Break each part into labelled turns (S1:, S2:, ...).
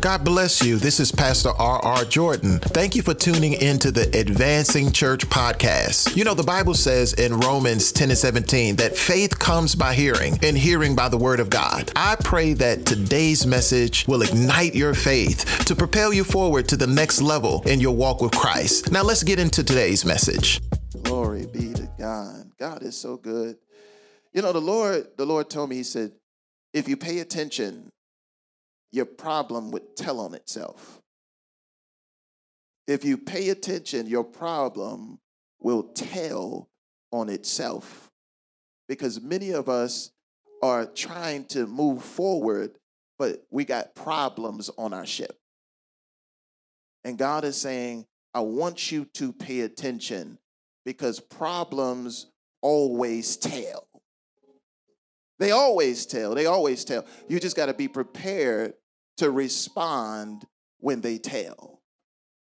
S1: God bless you. This is Pastor R.R. Jordan. Thank you for tuning into the Advancing Church podcast. You know, the Bible says in Romans 10 and 17 that faith comes by hearing, and hearing by the word of God. I pray that today's message will ignite your faith to propel you forward to the next level in your walk with Christ. Now, let's get into today's message.
S2: Glory be to God. God is so good. You know, the Lord, the Lord told me, He said, if you pay attention, your problem would tell on itself. If you pay attention, your problem will tell on itself. Because many of us are trying to move forward, but we got problems on our ship. And God is saying, I want you to pay attention because problems always tell. They always tell. They always tell. You just got to be prepared to respond when they tell.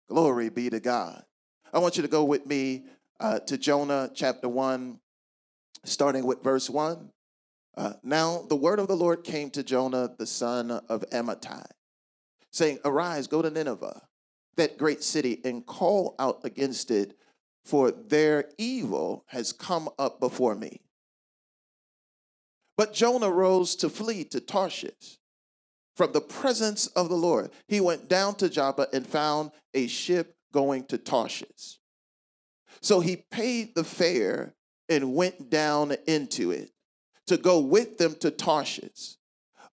S2: Glory be to God. I want you to go with me uh, to Jonah chapter 1, starting with verse 1. Uh, now, the word of the Lord came to Jonah, the son of Amittai, saying, Arise, go to Nineveh, that great city, and call out against it, for their evil has come up before me. But Jonah rose to flee to Tarshish from the presence of the Lord. He went down to Joppa and found a ship going to Tarshish. So he paid the fare and went down into it to go with them to Tarshish,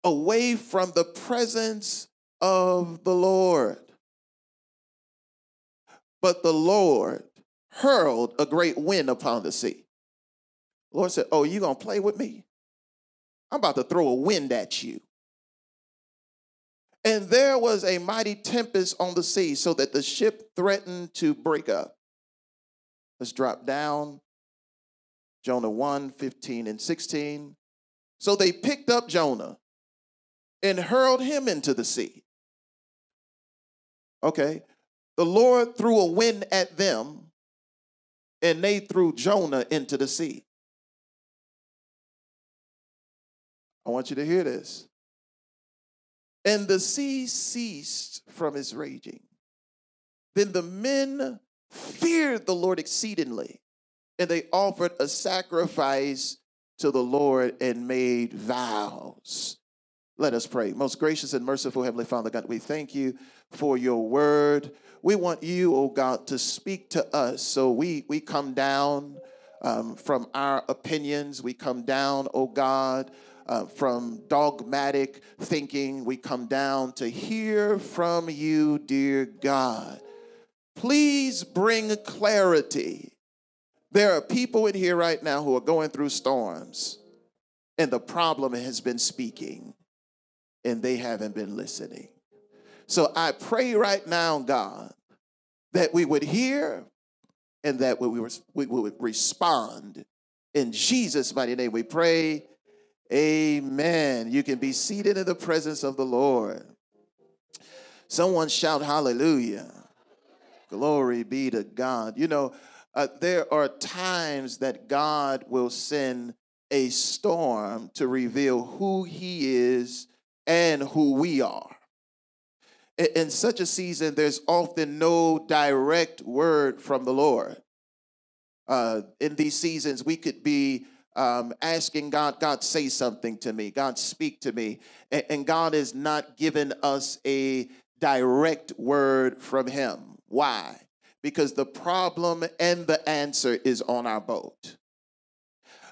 S2: away from the presence of the Lord. But the Lord hurled a great wind upon the sea. The Lord said, Oh, you gonna play with me? I'm about to throw a wind at you. And there was a mighty tempest on the sea, so that the ship threatened to break up. Let's drop down. Jonah 1 15 and 16. So they picked up Jonah and hurled him into the sea. Okay. The Lord threw a wind at them, and they threw Jonah into the sea. I want you to hear this. And the sea ceased from its raging. Then the men feared the Lord exceedingly, and they offered a sacrifice to the Lord and made vows. Let us pray. Most gracious and merciful Heavenly Father, God, we thank you for your word. We want you, oh God, to speak to us. So we, we come down um, from our opinions. We come down, oh God, uh, from dogmatic thinking. We come down to hear from you, dear God. Please bring clarity. There are people in here right now who are going through storms, and the problem has been speaking, and they haven't been listening. So I pray right now, God, that we would hear and that we would respond. In Jesus' mighty name we pray. Amen. You can be seated in the presence of the Lord. Someone shout hallelujah. Glory be to God. You know, uh, there are times that God will send a storm to reveal who He is and who we are. In, in such a season, there's often no direct word from the Lord. Uh, in these seasons, we could be um, asking God, God, say something to me. God, speak to me. And, and God has not given us a direct word from Him. Why? Because the problem and the answer is on our boat.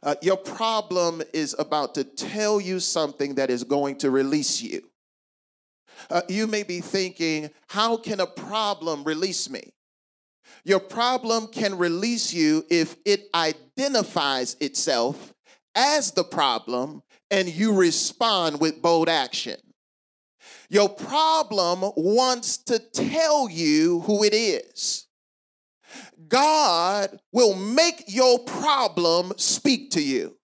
S2: Uh, your problem is about to tell you something that is going to release you. Uh, you may be thinking, how can a problem release me? Your problem can release you if it identifies itself as the problem and you respond with bold action. Your problem wants to tell you who it is. God will make your problem speak to you.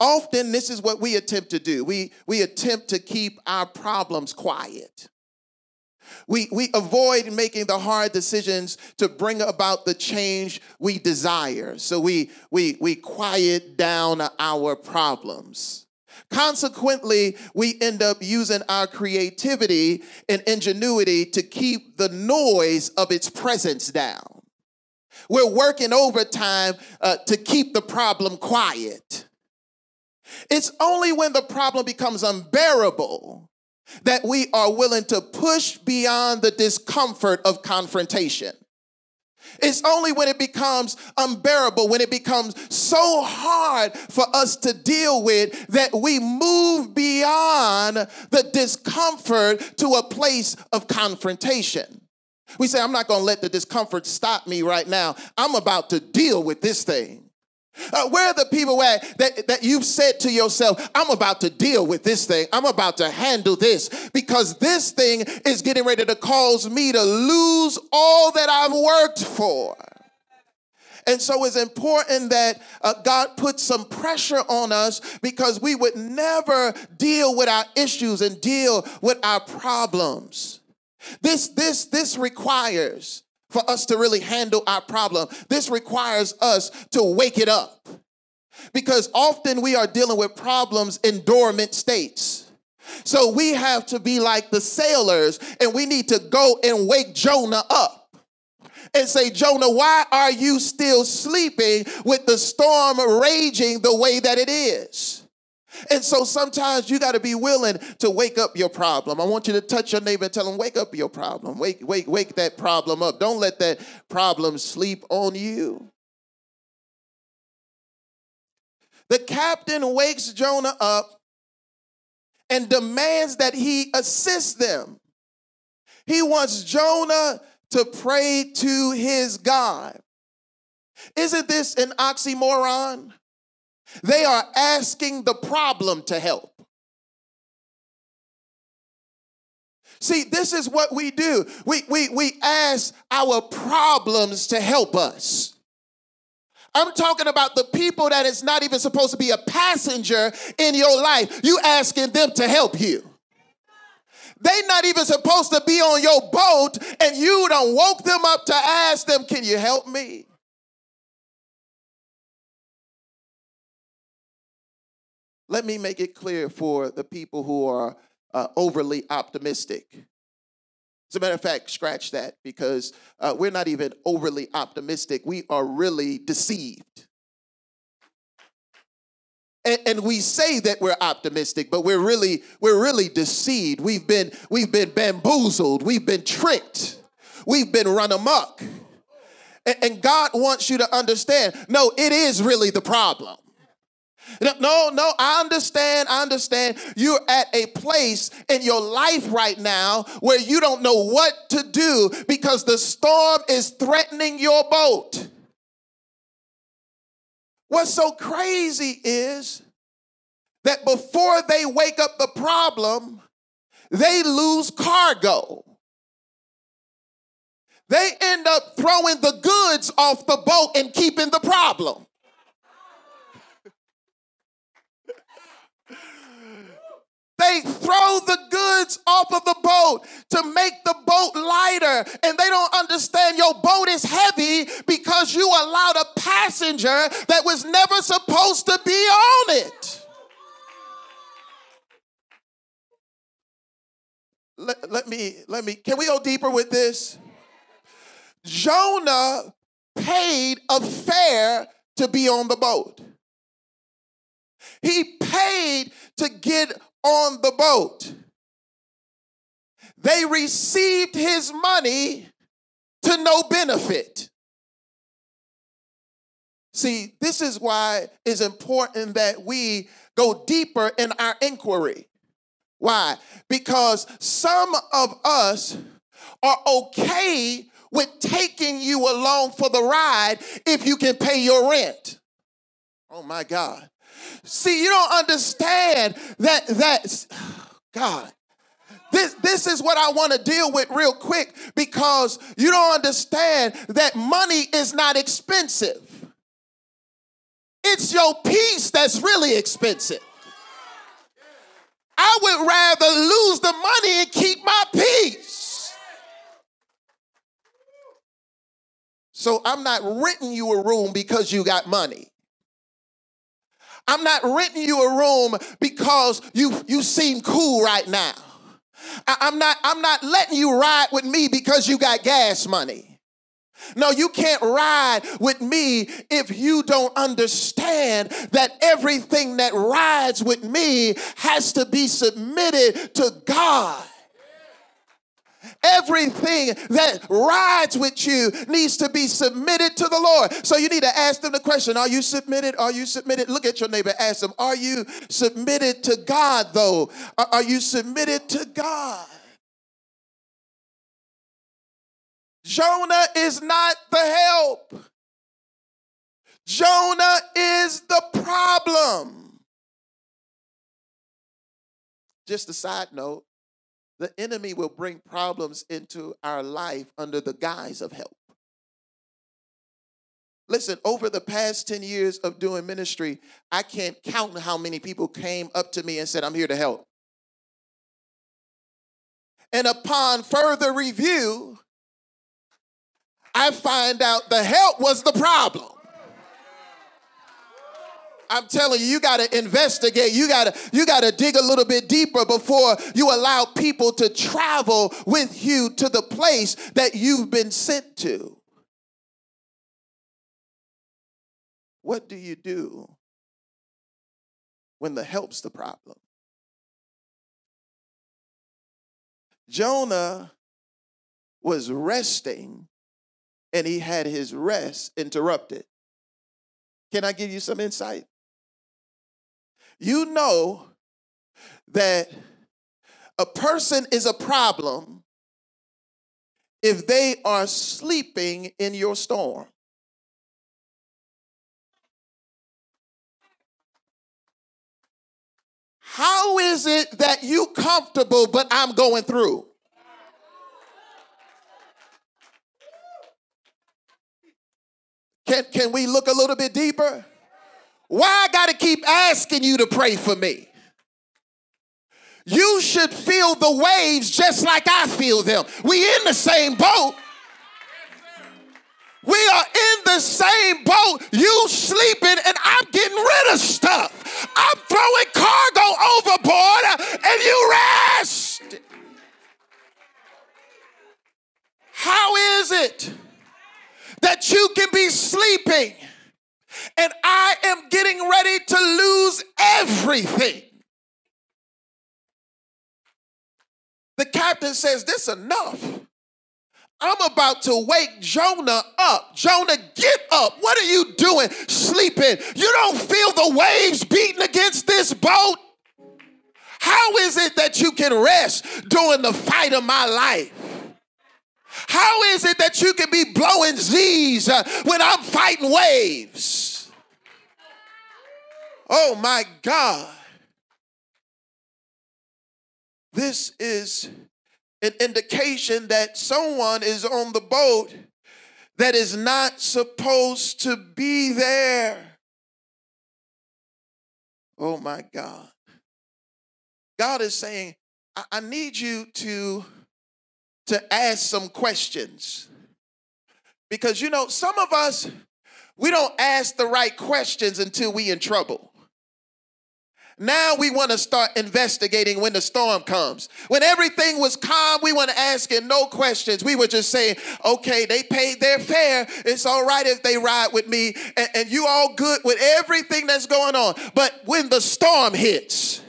S2: Often, this is what we attempt to do. We, we attempt to keep our problems quiet. We, we avoid making the hard decisions to bring about the change we desire. So we, we, we quiet down our problems. Consequently, we end up using our creativity and ingenuity to keep the noise of its presence down. We're working overtime uh, to keep the problem quiet. It's only when the problem becomes unbearable that we are willing to push beyond the discomfort of confrontation. It's only when it becomes unbearable, when it becomes so hard for us to deal with, that we move beyond the discomfort to a place of confrontation. We say, I'm not gonna let the discomfort stop me right now. I'm about to deal with this thing. Uh, where are the people at that, that you've said to yourself, I'm about to deal with this thing. I'm about to handle this because this thing is getting ready to cause me to lose all that I've worked for. And so it's important that uh, God put some pressure on us because we would never deal with our issues and deal with our problems. This, this, this requires for us to really handle our problem. This requires us to wake it up because often we are dealing with problems in dormant states. So we have to be like the sailors and we need to go and wake Jonah up and say, Jonah, why are you still sleeping with the storm raging the way that it is? And so sometimes you got to be willing to wake up your problem. I want you to touch your neighbor and tell them, wake up your problem. Wake, wake, wake that problem up. Don't let that problem sleep on you. The captain wakes Jonah up and demands that he assist them. He wants Jonah to pray to his God. Isn't this an oxymoron? They are asking the problem to help. See, this is what we do. We, we, we ask our problems to help us. I'm talking about the people that is not even supposed to be a passenger in your life. You asking them to help you. They not even supposed to be on your boat, and you don't woke them up to ask them, "Can you help me?" Let me make it clear for the people who are uh, overly optimistic. As a matter of fact, scratch that because uh, we're not even overly optimistic. We are really deceived. And, and, we say that we're optimistic, but we're really we're really deceived. We've been we've been bamboozled. We've been tricked. We've been run amok. And, and God wants you to understand. No, it is really the problem. No, no, I understand. I understand. You're at a place in your life right now where you don't know what to do because the storm is threatening your boat. What's so crazy is that before they wake up the problem, they lose cargo. They end up throwing the goods off the boat and keeping the problem. They throw the goods off of the boat to make the boat lighter, and they don't understand your boat is heavy because you allowed a passenger that was never supposed to be on it. Let, let me, let me, can we go deeper with this? Jonah paid a fare to be on the boat. He paid to get on the boat. They received his money to no benefit. See, this is why it's important that we go deeper in our inquiry. Why? Because some of us are okay with taking you along for the ride if you can pay your rent. Oh my God. See, you don't understand that that God. This, this is what I want to deal with real quick because you don't understand that money is not expensive. It's your peace that's really expensive. I would rather lose the money and keep my peace. So I'm not renting you a room because you got money. I'm not renting you a room because you, you seem cool right now. I, I'm not, I'm not letting you ride with me because you got gas money. No, you can't ride with me if you don't understand that everything that rides with me has to be submitted to God. Everything that rides with you needs to be submitted to the Lord. So you need to ask them the question Are you submitted? Are you submitted? Look at your neighbor, ask them, Are you submitted to God, though? Are you submitted to God? Jonah is not the help. Jonah is the problem. Just a side note the enemy will bring problems into our life under the guise of help. Listen, over the past 10 years of doing ministry, I can't count how many people came up to me and said, I'm here to help. And upon further review, I find out the help was the problem. I'm telling you, you got to investigate. You got to you got to dig a little bit deeper before you allow people to travel with you to the place that you've been sent to. What do you do when the help's the problem? Jonah was resting and he had his rest interrupted. Can I give you some insight? You know that a person is a problem if they are sleeping in your storm. How is it that you comfortable but I'm going through? Can, can we look a little bit deeper? Why I got to keep asking you to pray for me? You should feel the waves just like I feel them. We in the same boat. We are in the same boat. You sleeping and I'm getting rid of stuff. I'm throwing cargo overboard and you rest. How is it that you can be sleeping and I am getting ready to lose everything. The captain says, This enough. I'm about to wake Jonah up. Jonah, get up. What are you doing? Sleeping. You don't feel the waves beating against this boat? How is it that you can rest during the fight of my life? How is it that you can be blowing Z's uh, when I'm fighting waves? Oh my God. This is an indication that someone is on the boat that is not supposed to be there. Oh my God. God is saying, I, I need you to to ask some questions. Because you know, some of us, we don't ask the right questions until we in trouble. Now we want to start investigating when the storm comes. When everything was calm, we weren't asking no questions. We were just saying, okay, they paid their fare. It's all right if they ride with me, and, and you all good with everything that's going on. But when the storm hits,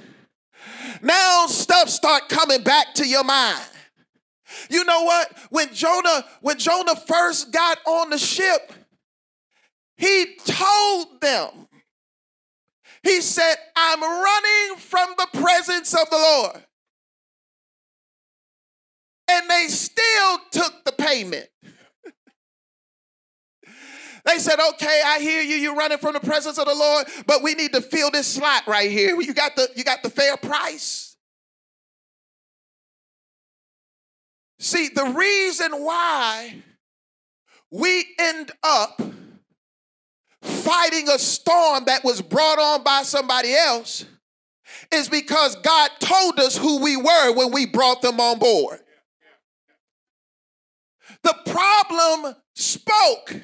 S2: now stuff start coming back to your mind. You know what? When Jonah, when Jonah first got on the ship, he told them, he said, I'm running from the presence of the Lord. And they still took the payment. They said, okay, I hear you, you're running from the presence of the Lord, but we need to fill this slot right here. You got the, you got the fair price. See, the reason why we end up fighting a storm that was brought on by somebody else is because God told us who we were when we brought them on board. The problem spoke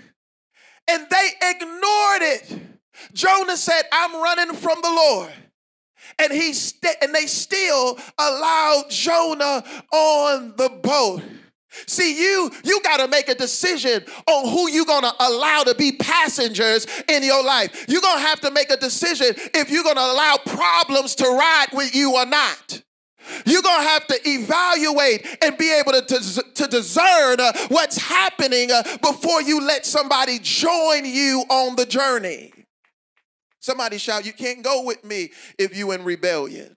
S2: and they ignored it Jonah said, I'm running from the Lord. And he st- and they still allowed Jonah on the boat. See, you you got to make a decision on who you're going to allow to be passengers in your life. You're going to have to make a decision if you're going to allow problems to ride with you or not. You're going to have to evaluate and be able to, to, to discern uh, what's happening uh, before you let somebody join you on the journey. Somebody shout, You can't go with me if you in rebellion.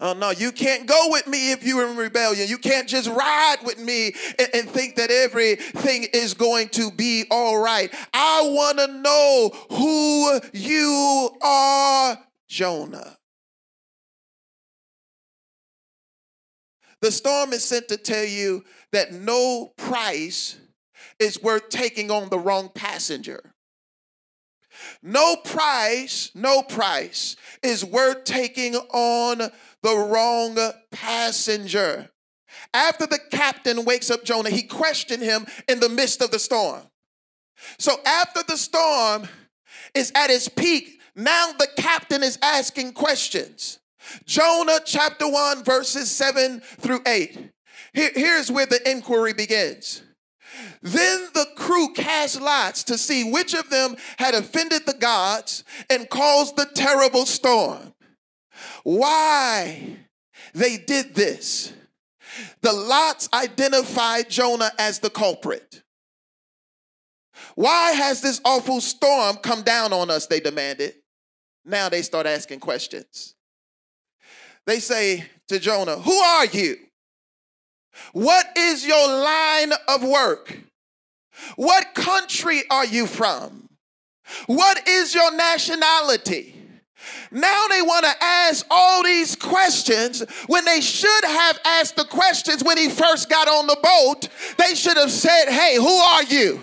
S2: Oh, no, you can't go with me if you're in rebellion. You can't just ride with me and, and think that everything is going to be all right. I want to know who you are, Jonah. The storm is sent to tell you that no price is worth taking on the wrong passenger. No price, no price is worth taking on the wrong passenger. After the captain wakes up Jonah, he questioned him in the midst of the storm. So after the storm is at its peak, now the captain is asking questions. Jonah chapter 1, verses 7 through 8. Here, here's where the inquiry begins. Then the crew cast lots to see which of them had offended the gods and caused the terrible storm. Why they did this? The lots identified Jonah as the culprit. Why has this awful storm come down on us? They demanded. Now they start asking questions. They say to Jonah, Who are you? What is your line of work? What country are you from? What is your nationality? Now they want to ask all these questions when they should have asked the questions when he first got on the boat. They should have said, Hey, who are you?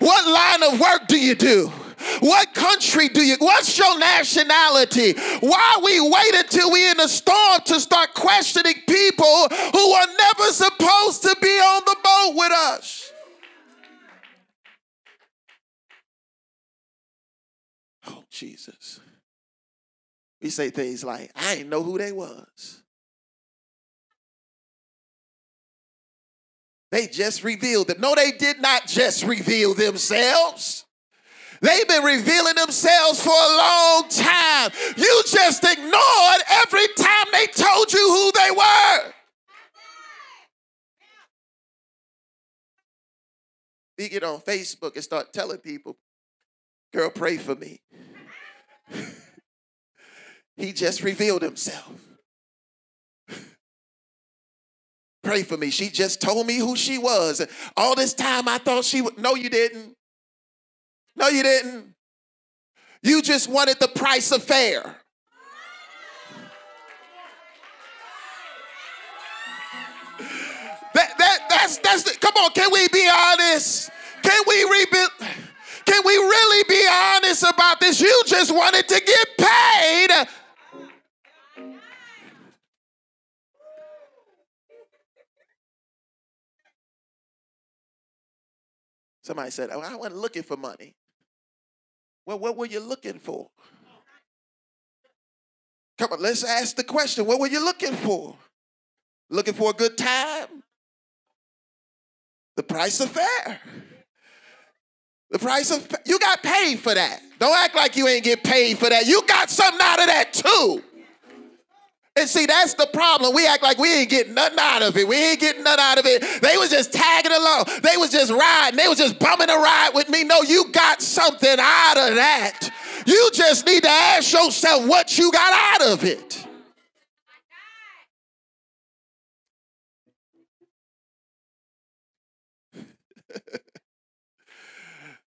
S2: What line of work do you do? What country do you, what's your nationality? Why we wait until we in a storm to start questioning people who are never supposed to be on the boat with us? Oh, Jesus. We say things like, I didn't know who they was. They just revealed them. No, they did not just reveal themselves. They've been revealing themselves for a long time. You just ignored every time they told you who they were. You get on Facebook and start telling people, girl, pray for me. he just revealed himself. Pray for me. She just told me who she was. All this time I thought she would. No, you didn't. No, you didn't. You just wanted the price of fair. That, that, that's, that's the, come on, can we be honest? Can we rebuild? Can we really be honest about this? You just wanted to get paid. Somebody said, oh, I wasn't looking for money. Well, what were you looking for? Come on, let's ask the question. What were you looking for? Looking for a good time? The price of fare. The price of you got paid for that. Don't act like you ain't get paid for that. You got something out of that too. And see, that's the problem. We act like we ain't getting nothing out of it. We ain't getting nothing out of it. They was just tagging along. They was just riding. They was just bumming a ride with me. No, you got something out of that. You just need to ask yourself what you got out of it.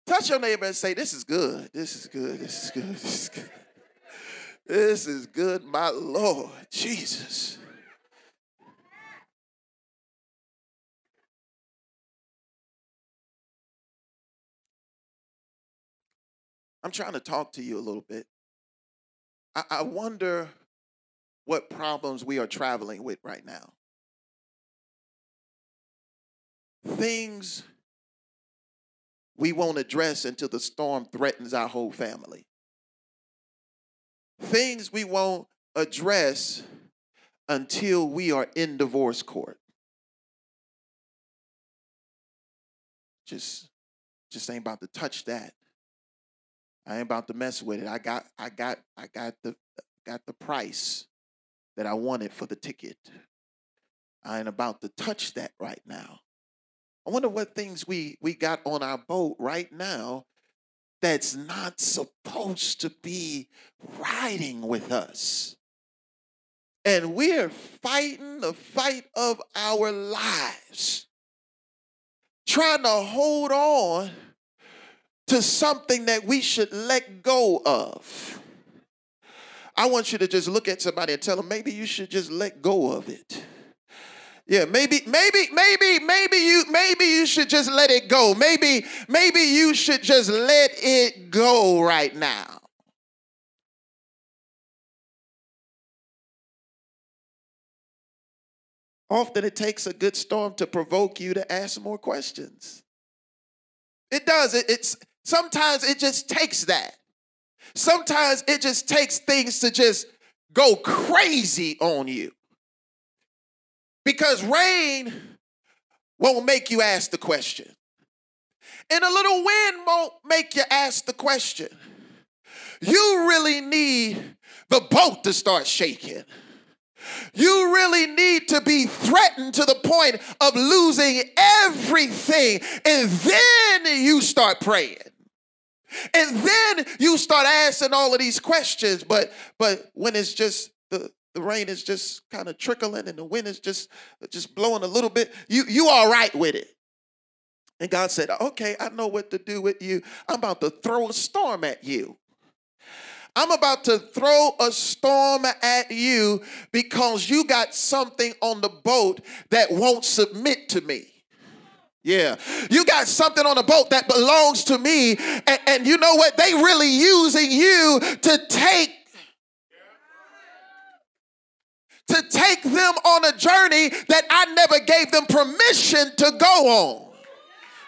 S2: Touch your neighbor and say, This is good. This is good. This is good. This is good. This is good, my Lord Jesus. I'm trying to talk to you a little bit. I, I wonder what problems we are traveling with right now. Things we won't address until the storm threatens our whole family. Things we won't address until we are in divorce court. Just just ain't about to touch that. I ain't about to mess with it. I got I got I got the got the price that I wanted for the ticket. I ain't about to touch that right now. I wonder what things we we got on our boat right now that's not supposed to be riding with us. And we're fighting the fight of our lives, trying to hold on to something that we should let go of. I want you to just look at somebody and tell them maybe you should just let go of it. Yeah, maybe, maybe, maybe, maybe you, maybe you should just let it go. Maybe, maybe you should just let it go right now. Often it takes a good storm to provoke you to ask more questions. It does. It, it's sometimes it just takes that. Sometimes it just takes things to just go crazy on you. Because rain won't make you ask the question. And a little wind won't make you ask the question. You really need the boat to start shaking. You really need to be threatened to the point of losing everything. And then you start praying. And then you start asking all of these questions. But but when it's just the the rain is just kind of trickling and the wind is just just blowing a little bit you you all right with it and god said okay i know what to do with you i'm about to throw a storm at you i'm about to throw a storm at you because you got something on the boat that won't submit to me yeah. You got something on the boat that belongs to me. And, and, you know what? They really using you to take to take them on a journey that I never gave them permission to go on.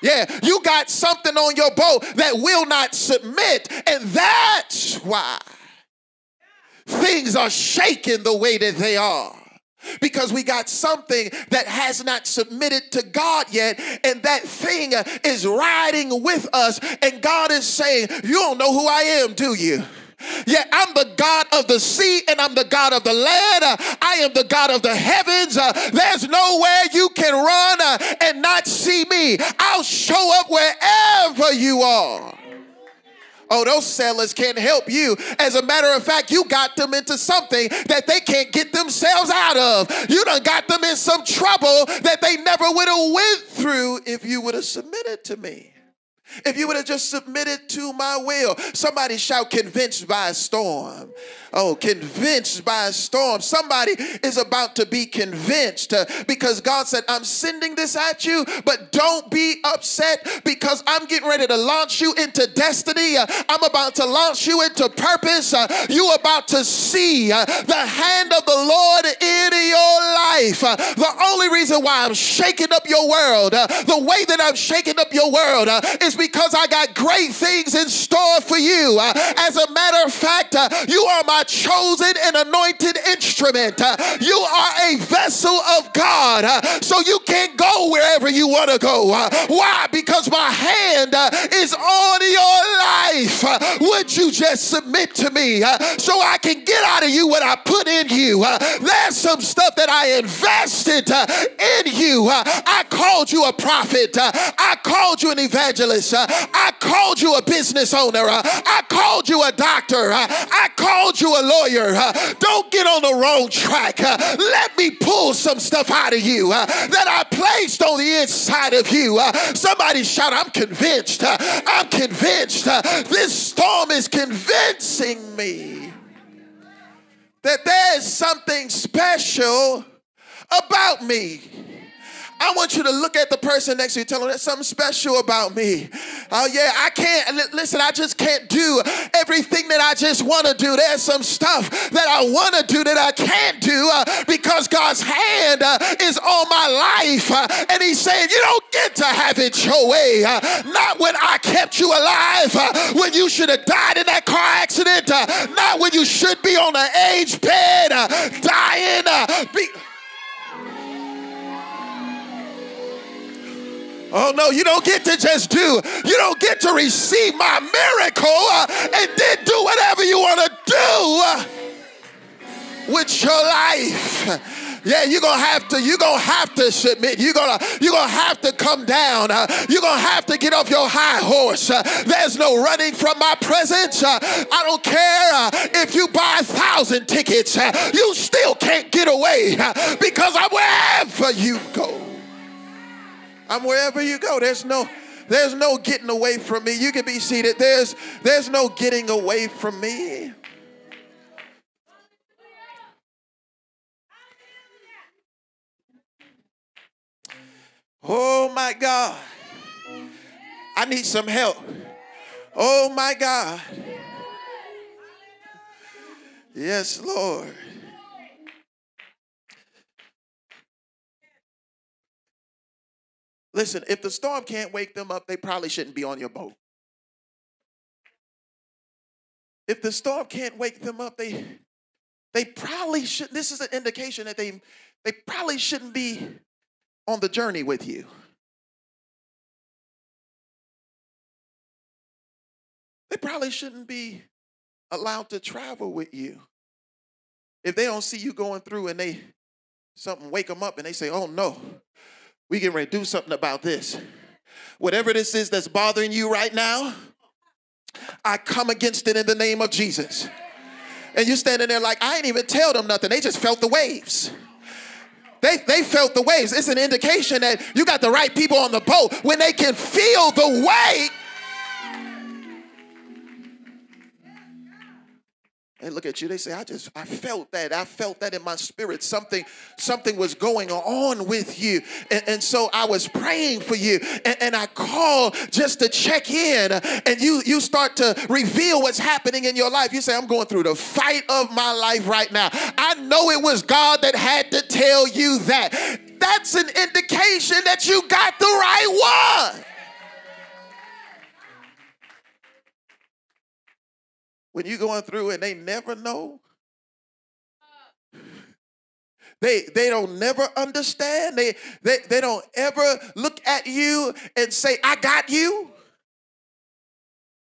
S2: Yeah, you got something on your boat that will not submit, and that's why things are shaking the way that they are. Because we got something that has not submitted to God yet, and that thing is riding with us, and God is saying, You don't know who I am, do you? Yeah, I'm the God of the sea and I'm the God of the land. I am the God of the heavens. Uh, there's nowhere you can run uh, and not see me. I'll show up wherever you are. Oh, those sailors can't help you. As a matter of fact, you got them into something that they can't get themselves out of. You done got them in some trouble that they never would have went through if you would have submitted to me. If you would have just submitted to my will. Somebody shout, convinced by a storm. Oh, convinced by a storm. Somebody is about to be convinced uh, because God said, I'm sending this at you, but don't be upset because I'm getting ready to launch you into destiny. Uh, I'm about to launch you into purpose. Uh, you about to see the hand of the Lord in your life. The only reason why I'm shaking up your world, the way that I'm shaking up your world is because I got great things in store for you. Uh, as a matter of fact, uh, you are my chosen and anointed instrument. Uh, you are a vessel of God. Uh, so you can't go wherever you want to go. Uh, why? Because my hand uh, is on your life. Would you just submit to me so I can get out of you what I put in you? There's some stuff that I invested in you. I called you a prophet. I called you an evangelist. I called you a business owner. I called you a doctor. I called you a lawyer. Uh, don't get on the wrong track. Uh, let me pull some stuff out of you uh, that I placed on the inside of you. Somebody shout, I'm convinced. I'm convinced. This storm is convincing me that there's something special about me. I want you to look at the person next to you, tell them there's something special about me. Oh, yeah, I can't, listen, I just can't do everything that I just want to do. There's some stuff that I want to do that I can't do uh, because God's hand uh, is on my life. Uh, and He's saying, You don't get to have it your way. Uh, not when I kept you alive, uh, when you should have died in that car accident, uh, not when you should be on an age bed dying. Be- Oh no, you don't get to just do. You don't get to receive my miracle uh, and then do whatever you want to do uh, with your life. Yeah, you're gonna have to, you're gonna have to submit. You're gonna, you're gonna have to come down. Uh, you're gonna have to get off your high horse. Uh, there's no running from my presence. Uh, I don't care uh, if you buy a thousand tickets, uh, you still can't get away because I'm wherever you go. I'm wherever you go. There's no there's no getting away from me. You can be seated. There's there's no getting away from me. Oh my God. I need some help. Oh my God. Yes, Lord. Listen, if the storm can't wake them up, they probably shouldn't be on your boat. If the storm can't wake them up, they they probably should this is an indication that they they probably shouldn't be on the journey with you. They probably shouldn't be allowed to travel with you. If they don't see you going through and they something wake them up and they say, "Oh no, we can do something about this. Whatever this is that's bothering you right now, I come against it in the name of Jesus. And you're standing there like, I ain't even tell them nothing. They just felt the waves. They, they felt the waves. It's an indication that you got the right people on the boat when they can feel the weight They look at you, they say, I just, I felt that. I felt that in my spirit. Something, something was going on with you. And, and so I was praying for you. And, and I called just to check in. And you, you start to reveal what's happening in your life. You say, I'm going through the fight of my life right now. I know it was God that had to tell you that. That's an indication that you got the right one. When you're going through and they never know. They, they don't never understand. They, they, they don't ever look at you and say, I got you.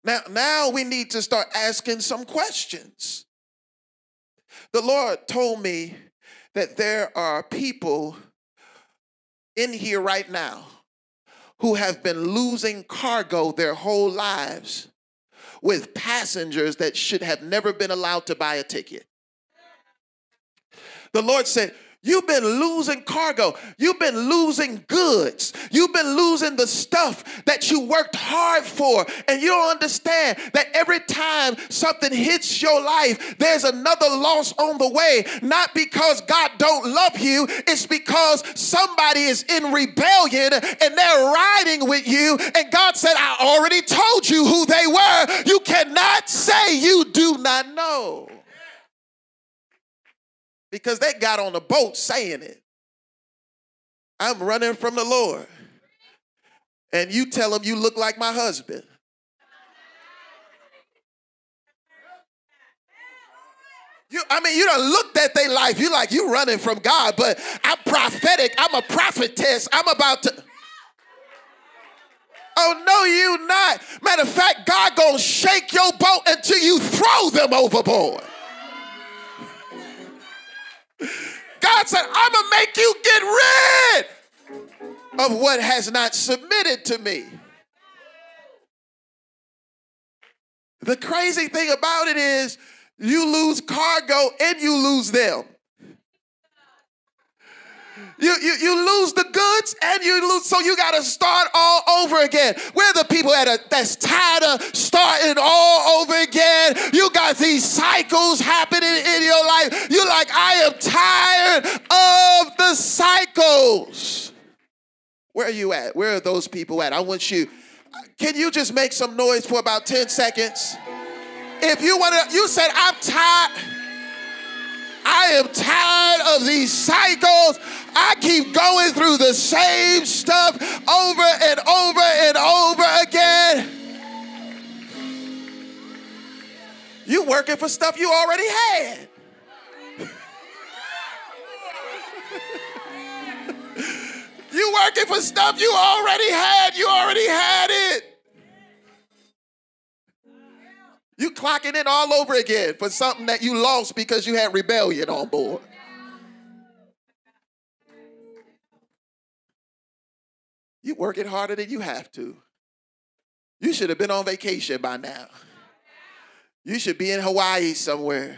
S2: Now, now we need to start asking some questions. The Lord told me that there are people in here right now who have been losing cargo their whole lives with passengers that should have never been allowed to buy a ticket. The Lord said, You've been losing cargo. You've been losing goods. You've been losing the stuff that you worked hard for. And you don't understand that every time something hits your life, there's another loss on the way. Not because God don't love you, it's because somebody is in rebellion and they're riding with you. And God said, I already told you who they were. You cannot say you do not know because they got on the boat saying it. I'm running from the Lord. And you tell them you look like my husband. You, I mean, you don't looked at their life. You like you running from God, but I'm prophetic. I'm a prophetess. I'm about to. Oh no, you not. Matter of fact, God gonna shake your boat until you throw them overboard. God said, I'm going to make you get rid of what has not submitted to me. The crazy thing about it is, you lose cargo and you lose them. You, you, you lose the goods and you lose, so you got to start all over again. Where the people at a, that's tired of starting all over again? You got these cycles happening in your life. You're like, I am tired of the cycles. Where are you at? Where are those people at? I want you. Can you just make some noise for about 10 seconds? If you want to, you said, I'm tired. I am tired of these cycles. I keep going through the same stuff over and over and over again. You working for stuff you already had. you working for stuff you already had. You already had it. You clocking it all over again for something that you lost because you had rebellion on board. You working harder than you have to. You should have been on vacation by now. You should be in Hawaii somewhere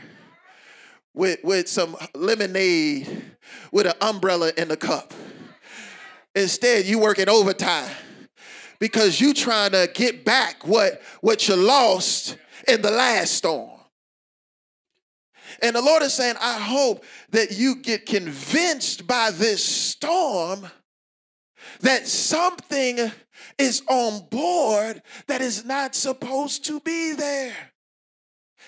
S2: with, with some lemonade with an umbrella in the cup. Instead, you working overtime because you trying to get back what, what you lost in the last storm. And the Lord is saying, I hope that you get convinced by this storm that something is on board that is not supposed to be there.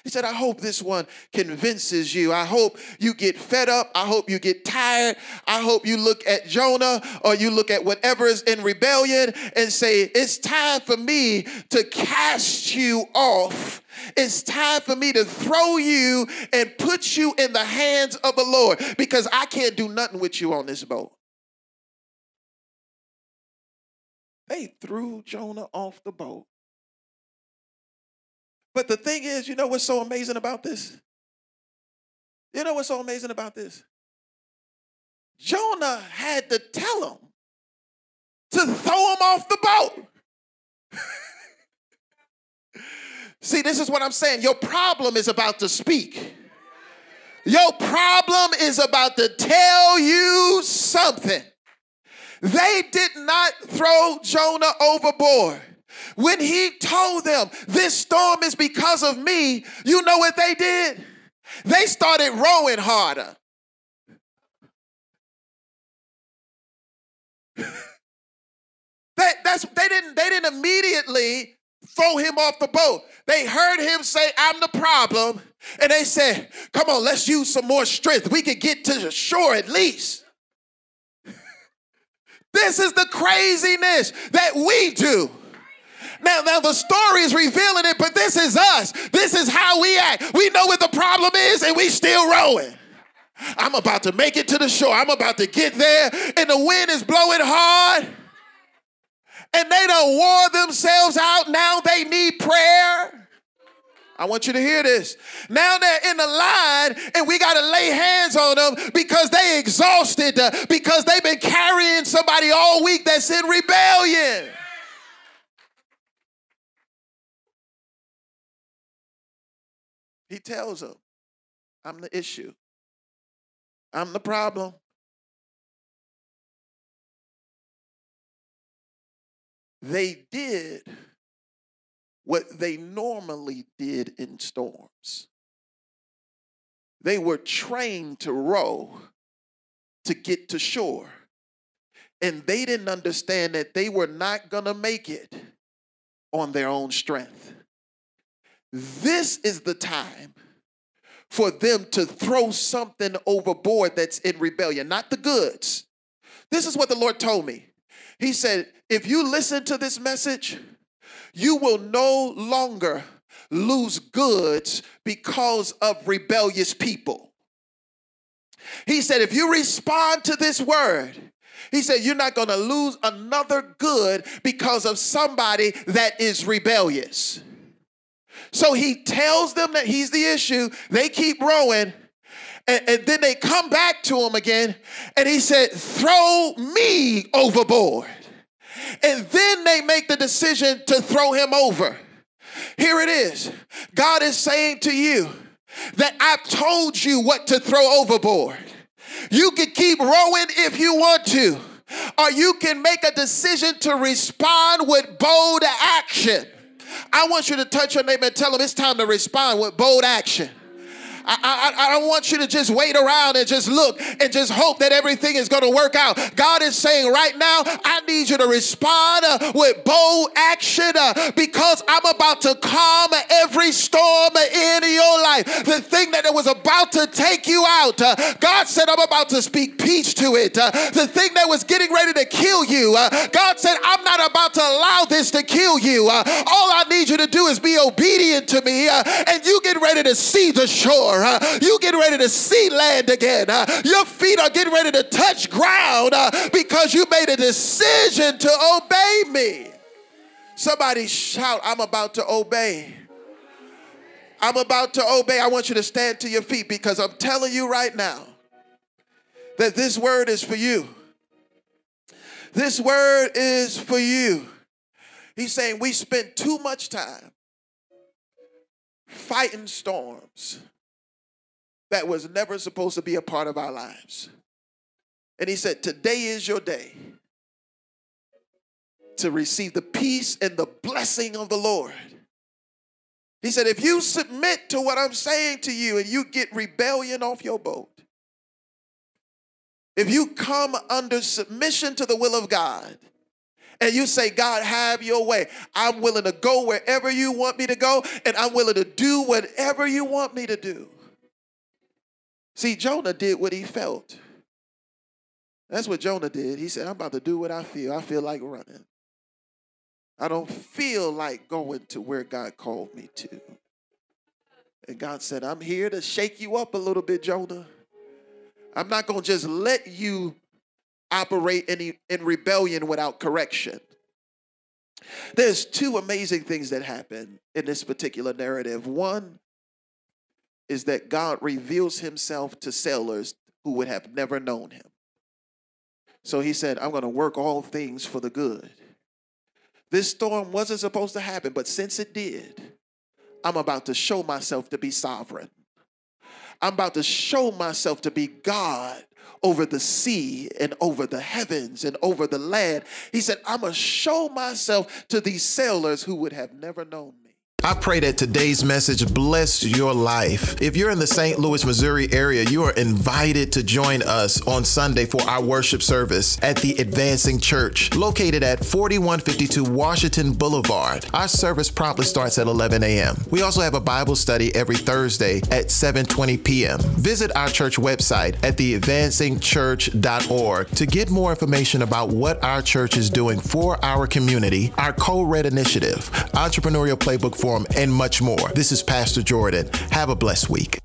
S2: He said, I hope this one convinces you. I hope you get fed up. I hope you get tired. I hope you look at Jonah or you look at whatever is in rebellion and say, It's time for me to cast you off. It's time for me to throw you and put you in the hands of the Lord because I can't do nothing with you on this boat. They threw Jonah off the boat. But the thing is, you know what's so amazing about this? You know what's so amazing about this? Jonah had to tell him to throw him off the boat. See, this is what I'm saying. Your problem is about to speak. Your problem is about to tell you something. They did not throw Jonah overboard. When he told them, This storm is because of me, you know what they did? They started rowing harder. that, that's, they, didn't, they didn't immediately throw him off the boat. They heard him say, I'm the problem. And they said, Come on, let's use some more strength. We could get to the shore at least. this is the craziness that we do. Now, now the story is revealing it, but this is us. This is how we act. We know what the problem is, and we still rowing. I'm about to make it to the shore. I'm about to get there, and the wind is blowing hard. And they don't wore themselves out. Now they need prayer. I want you to hear this. Now they're in the line and we got to lay hands on them because they exhausted, uh, because they've been carrying somebody all week that's in rebellion. He tells them, I'm the issue. I'm the problem. They did what they normally did in storms. They were trained to row to get to shore. And they didn't understand that they were not going to make it on their own strength. This is the time for them to throw something overboard that's in rebellion, not the goods. This is what the Lord told me. He said, if you listen to this message, you will no longer lose goods because of rebellious people. He said, if you respond to this word, he said, You're not gonna lose another good because of somebody that is rebellious. So he tells them that he's the issue. They keep rowing. And, and, then they come back to him again. And he said, Throw me overboard. And then they make the decision to throw him over. Here it is God is saying to you that I've told you what to throw overboard. You can keep rowing if you want to, or you can make a decision to respond with bold action. I want you to touch your neighbor and tell them it's time to respond with bold action. I, I, I don't want you to just wait around and just look and just hope that everything is going to work out. God is saying right now, I need you to respond uh, with bold action uh, because I'm about to calm every storm in your life. The thing that was about to take you out, uh, God said, I'm about to speak peace to it. Uh, the thing that was getting ready to kill you, uh, God said, I'm not about to allow this to kill you. Uh, all I need you to do is be obedient to me, and you get ready to see the shore. Uh, you get ready to see land again. Your feet are getting ready to touch ground because you made a decision to obey me. Somebody shout, I'm about to obey. I'm about to obey. I want you to stand to your feet because I'm telling you right now that this word is for you. This word is for you. He's saying we spend too much time fighting storms that was never supposed to be a part of our lives. And he said, Today is your day to receive the peace and the blessing of the Lord. He said, If you submit to what I'm saying to you and you get rebellion off your boat, if you come under submission to the will of God, and you say, God, have your way. I'm willing to go wherever you want me to go, and I'm willing to do whatever you want me to do. See, Jonah did what he felt. That's what Jonah did. He said, I'm about to do what I feel. I feel like running. I don't feel like going to where God called me to. And God said, I'm here to shake you up a little bit, Jonah. I'm not going to just let you operate in, in rebellion without correction. There's two amazing things that happen in this particular narrative. One is that God reveals himself to sailors who would have never known him. So he said, I'm going to work all things for the good. This storm wasn't supposed to happen, but since it did, I'm about to show myself to be sovereign. I'm about to show myself to be God over the sea and over the heavens and over the land. He said, I'm going to show myself to these sailors who would have never known me.
S1: I pray that today's message bless your life. If you're in the St. Louis, Missouri area, you are invited to join us on Sunday for our worship service at the Advancing Church, located at 4152 Washington Boulevard. Our service promptly starts at 11 a.m. We also have a Bible study every Thursday at 7:20 p.m. Visit our church website at theadvancingchurch.org to get more information about what our church is doing for our community, our co-red initiative, entrepreneurial playbook for and much more. This is Pastor Jordan. Have a blessed week.